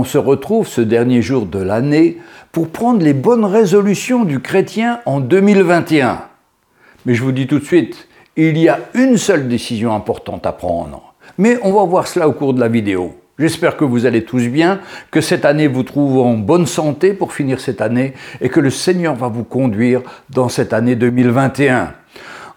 on se retrouve ce dernier jour de l'année pour prendre les bonnes résolutions du chrétien en 2021. Mais je vous dis tout de suite, il y a une seule décision importante à prendre. Mais on va voir cela au cours de la vidéo. J'espère que vous allez tous bien, que cette année vous trouve en bonne santé pour finir cette année et que le Seigneur va vous conduire dans cette année 2021.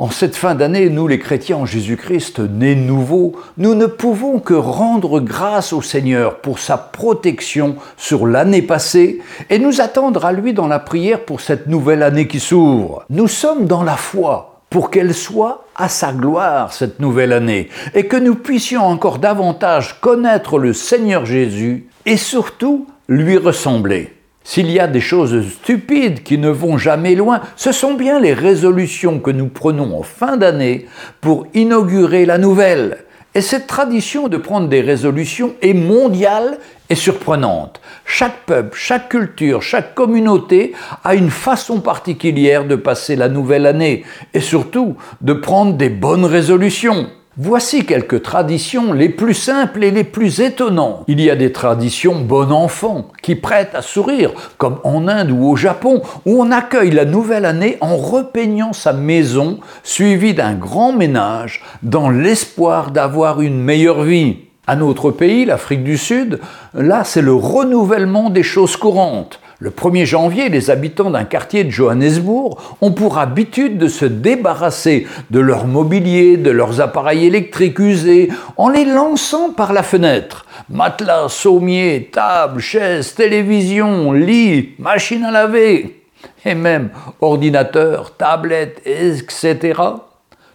En cette fin d'année, nous les chrétiens en Jésus-Christ, nés nouveaux, nous ne pouvons que rendre grâce au Seigneur pour sa protection sur l'année passée et nous attendre à lui dans la prière pour cette nouvelle année qui s'ouvre. Nous sommes dans la foi pour qu'elle soit à sa gloire cette nouvelle année et que nous puissions encore davantage connaître le Seigneur Jésus et surtout lui ressembler. S'il y a des choses stupides qui ne vont jamais loin, ce sont bien les résolutions que nous prenons en fin d'année pour inaugurer la nouvelle. Et cette tradition de prendre des résolutions est mondiale et surprenante. Chaque peuple, chaque culture, chaque communauté a une façon particulière de passer la nouvelle année et surtout de prendre des bonnes résolutions. Voici quelques traditions les plus simples et les plus étonnantes. Il y a des traditions bon enfant qui prêtent à sourire, comme en Inde ou au Japon, où on accueille la nouvelle année en repeignant sa maison, suivi d'un grand ménage, dans l'espoir d'avoir une meilleure vie. Un autre pays, l'Afrique du Sud, là c'est le renouvellement des choses courantes. Le 1er janvier, les habitants d'un quartier de Johannesburg ont pour habitude de se débarrasser de leur mobilier, de leurs appareils électriques usés, en les lançant par la fenêtre. Matelas, sommiers, tables, chaises, télévision, lits, machines à laver, et même ordinateurs, tablettes, etc.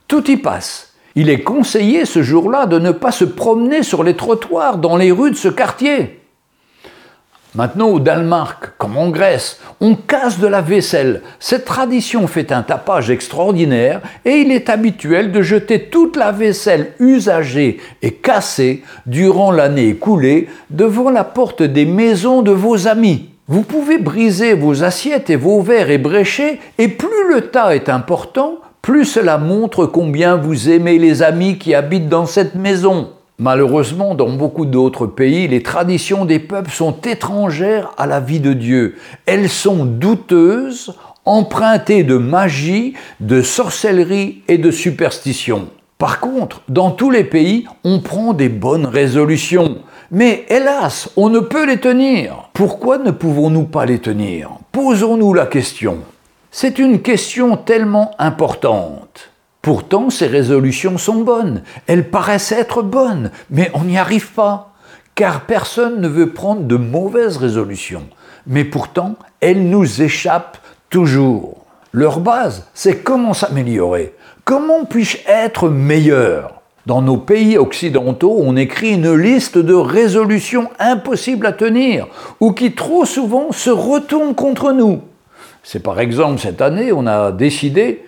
Tout y passe. Il est conseillé ce jour-là de ne pas se promener sur les trottoirs dans les rues de ce quartier. Maintenant, au Danemark, comme en Grèce, on casse de la vaisselle. Cette tradition fait un tapage extraordinaire et il est habituel de jeter toute la vaisselle usagée et cassée durant l'année écoulée devant la porte des maisons de vos amis. Vous pouvez briser vos assiettes et vos verres ébréchés et plus le tas est important, plus cela montre combien vous aimez les amis qui habitent dans cette maison. Malheureusement, dans beaucoup d'autres pays, les traditions des peuples sont étrangères à la vie de Dieu. Elles sont douteuses, empruntées de magie, de sorcellerie et de superstition. Par contre, dans tous les pays, on prend des bonnes résolutions. Mais hélas, on ne peut les tenir. Pourquoi ne pouvons-nous pas les tenir? Posons-nous la question. C'est une question tellement importante. Pourtant, ces résolutions sont bonnes. Elles paraissent être bonnes, mais on n'y arrive pas. Car personne ne veut prendre de mauvaises résolutions. Mais pourtant, elles nous échappent toujours. Leur base, c'est comment s'améliorer. Comment puis-je être meilleur? Dans nos pays occidentaux, on écrit une liste de résolutions impossibles à tenir, ou qui trop souvent se retournent contre nous. C'est par exemple cette année, on a décidé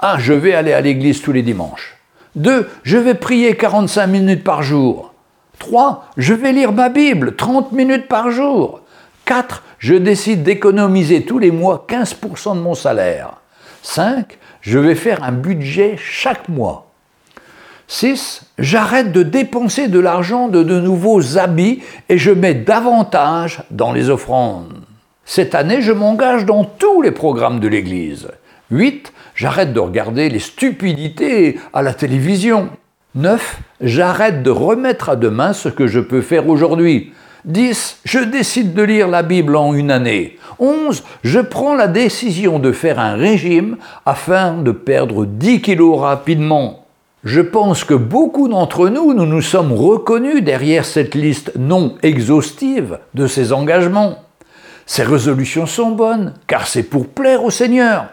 1. Je vais aller à l'église tous les dimanches. 2. Je vais prier 45 minutes par jour. 3. Je vais lire ma Bible 30 minutes par jour. 4. Je décide d'économiser tous les mois 15% de mon salaire. 5. Je vais faire un budget chaque mois. 6. J'arrête de dépenser de l'argent de de nouveaux habits et je mets davantage dans les offrandes. Cette année, je m'engage dans tous les programmes de l'Église. 8. J'arrête de regarder les stupidités à la télévision. 9. J'arrête de remettre à demain ce que je peux faire aujourd'hui. 10. Je décide de lire la Bible en une année. 11. Je prends la décision de faire un régime afin de perdre 10 kilos rapidement. Je pense que beaucoup d'entre nous, nous nous sommes reconnus derrière cette liste non exhaustive de ces engagements. Ces résolutions sont bonnes, car c'est pour plaire au Seigneur.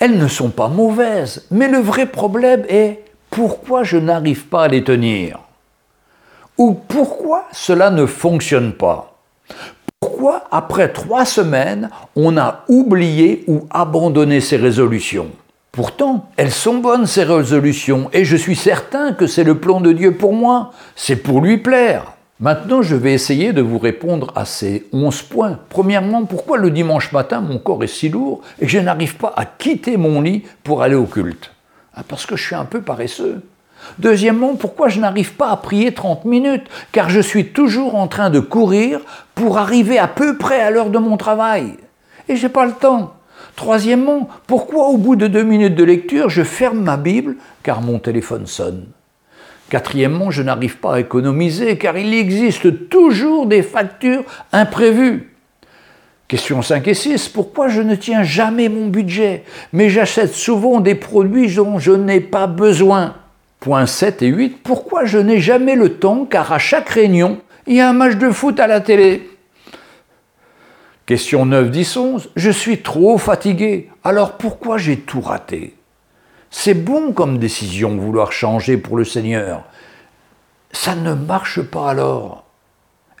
Elles ne sont pas mauvaises, mais le vrai problème est pourquoi je n'arrive pas à les tenir? Ou pourquoi cela ne fonctionne pas? Pourquoi, après trois semaines, on a oublié ou abandonné ces résolutions? Pourtant, elles sont bonnes, ces résolutions, et je suis certain que c'est le plan de Dieu pour moi, c'est pour lui plaire. Maintenant, je vais essayer de vous répondre à ces 11 points. Premièrement, pourquoi le dimanche matin, mon corps est si lourd et que je n'arrive pas à quitter mon lit pour aller au culte? Ah, Parce que je suis un peu paresseux. Deuxièmement, pourquoi je n'arrive pas à prier 30 minutes? Car je suis toujours en train de courir pour arriver à peu près à l'heure de mon travail. Et j'ai pas le temps. Troisièmement, pourquoi au bout de deux minutes de lecture, je ferme ma Bible car mon téléphone sonne? Quatrièmement, je n'arrive pas à économiser car il existe toujours des factures imprévues. Question 5 et 6, pourquoi je ne tiens jamais mon budget, mais j'achète souvent des produits dont je n'ai pas besoin? Point 7 et 8, pourquoi je n'ai jamais le temps car à chaque réunion, il y a un match de foot à la télé? Question 9, 10, 11, je suis trop fatigué, alors pourquoi j'ai tout raté? C'est bon comme décision vouloir changer pour le Seigneur. Ça ne marche pas alors.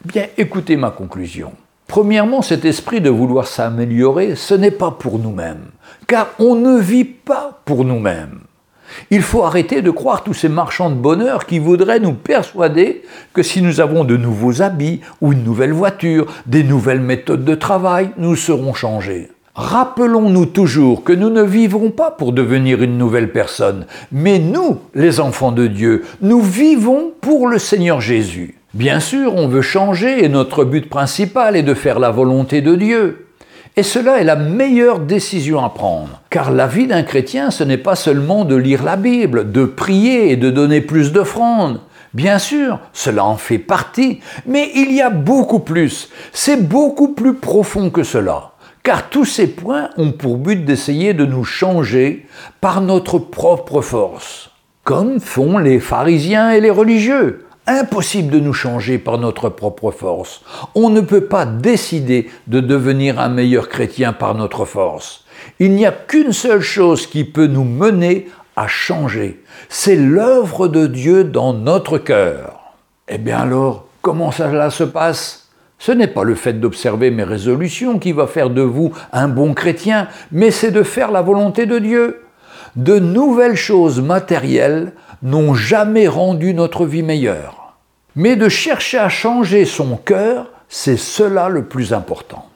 Bien, écoutez ma conclusion. Premièrement, cet esprit de vouloir s'améliorer, ce n'est pas pour nous-mêmes, car on ne vit pas pour nous-mêmes. Il faut arrêter de croire tous ces marchands de bonheur qui voudraient nous persuader que si nous avons de nouveaux habits ou une nouvelle voiture, des nouvelles méthodes de travail, nous serons changés. Rappelons-nous toujours que nous ne vivrons pas pour devenir une nouvelle personne, mais nous, les enfants de Dieu, nous vivons pour le Seigneur Jésus. Bien sûr, on veut changer et notre but principal est de faire la volonté de Dieu. Et cela est la meilleure décision à prendre. Car la vie d'un chrétien, ce n'est pas seulement de lire la Bible, de prier et de donner plus d'offrandes. Bien sûr, cela en fait partie, mais il y a beaucoup plus. C'est beaucoup plus profond que cela. Car tous ces points ont pour but d'essayer de nous changer par notre propre force, comme font les pharisiens et les religieux. Impossible de nous changer par notre propre force. On ne peut pas décider de devenir un meilleur chrétien par notre force. Il n'y a qu'une seule chose qui peut nous mener à changer. C'est l'œuvre de Dieu dans notre cœur. Eh bien alors, comment cela se passe? Ce n'est pas le fait d'observer mes résolutions qui va faire de vous un bon chrétien, mais c'est de faire la volonté de Dieu. De nouvelles choses matérielles n'ont jamais rendu notre vie meilleure. Mais de chercher à changer son cœur, c'est cela le plus important.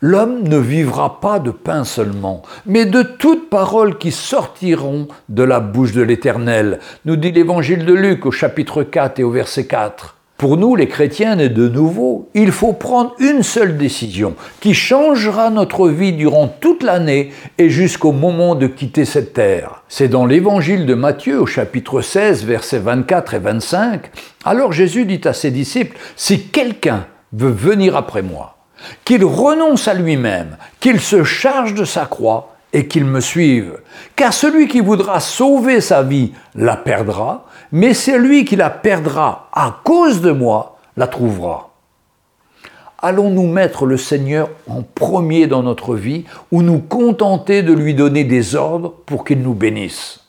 L'homme ne vivra pas de pain seulement, mais de toutes paroles qui sortiront de la bouche de l'Éternel, nous dit l'évangile de Luc au chapitre 4 et au verset 4. Pour nous, les chrétiens nés de nouveau, il faut prendre une seule décision qui changera notre vie durant toute l'année et jusqu'au moment de quitter cette terre. C'est dans l'évangile de Matthieu au chapitre 16, versets 24 et 25. Alors Jésus dit à ses disciples, si quelqu'un veut venir après moi, qu'il renonce à lui-même, qu'il se charge de sa croix et qu'il me suive. Car celui qui voudra sauver sa vie la perdra, mais celui qui la perdra à cause de moi la trouvera. Allons-nous mettre le Seigneur en premier dans notre vie ou nous contenter de lui donner des ordres pour qu'il nous bénisse?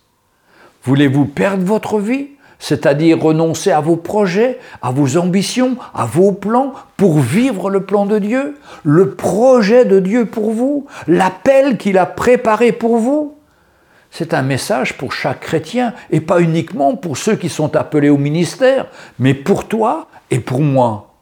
Voulez-vous perdre votre vie? C'est-à-dire renoncer à vos projets, à vos ambitions, à vos plans pour vivre le plan de Dieu, le projet de Dieu pour vous, l'appel qu'il a préparé pour vous. C'est un message pour chaque chrétien et pas uniquement pour ceux qui sont appelés au ministère, mais pour toi et pour moi.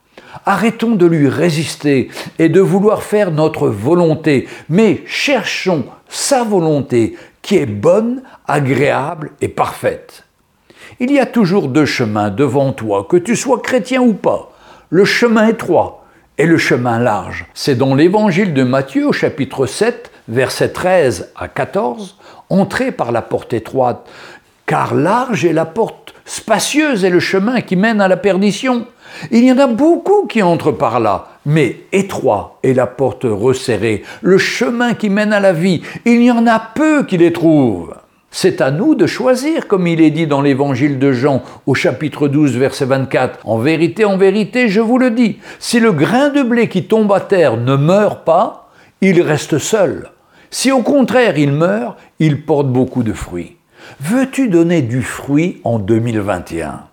Arrêtons de lui résister et de vouloir faire notre volonté, mais cherchons sa volonté qui est bonne, agréable et parfaite. Il y a toujours deux chemins devant toi, que tu sois chrétien ou pas. Le chemin étroit et le chemin large. C'est dans l'évangile de Matthieu au chapitre 7, versets 13 à 14, Entrez par la porte étroite, car large est la porte, spacieuse est le chemin qui mène à la perdition. Il y en a beaucoup qui entrent par là, mais étroit est la porte resserrée, le chemin qui mène à la vie. Il y en a peu qui les trouvent. C'est à nous de choisir, comme il est dit dans l'évangile de Jean au chapitre 12, verset 24. En vérité, en vérité, je vous le dis, si le grain de blé qui tombe à terre ne meurt pas, il reste seul. Si au contraire il meurt, il porte beaucoup de fruits. Veux-tu donner du fruit en 2021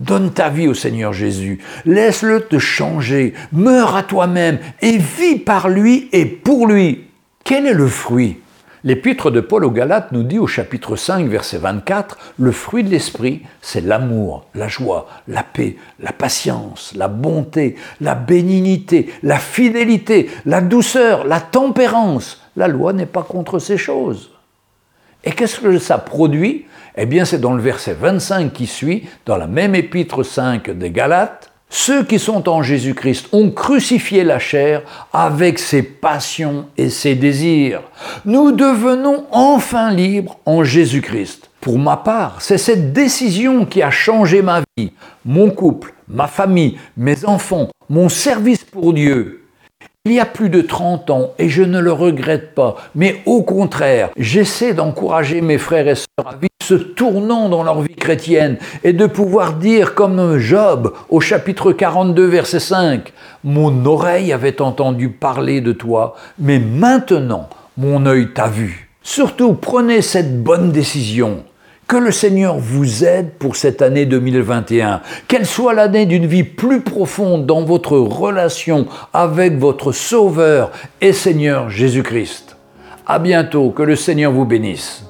Donne ta vie au Seigneur Jésus, laisse-le te changer, meurs à toi-même et vis par lui et pour lui. Quel est le fruit L'épître de Paul aux Galates nous dit au chapitre 5, verset 24, le fruit de l'esprit, c'est l'amour, la joie, la paix, la patience, la bonté, la bénignité, la fidélité, la douceur, la tempérance. La loi n'est pas contre ces choses. Et qu'est-ce que ça produit? Eh bien, c'est dans le verset 25 qui suit, dans la même épître 5 des Galates, ceux qui sont en Jésus-Christ ont crucifié la chair avec ses passions et ses désirs. Nous devenons enfin libres en Jésus-Christ. Pour ma part, c'est cette décision qui a changé ma vie, mon couple, ma famille, mes enfants, mon service pour Dieu. Il y a plus de 30 ans, et je ne le regrette pas, mais au contraire, j'essaie d'encourager mes frères et sœurs à vivre ce tournant dans leur vie chrétienne et de pouvoir dire comme Job au chapitre 42 verset 5, Mon oreille avait entendu parler de toi, mais maintenant mon œil t'a vu. Surtout prenez cette bonne décision. Que le Seigneur vous aide pour cette année 2021. Qu'elle soit l'année d'une vie plus profonde dans votre relation avec votre Sauveur et Seigneur Jésus-Christ. À bientôt, que le Seigneur vous bénisse.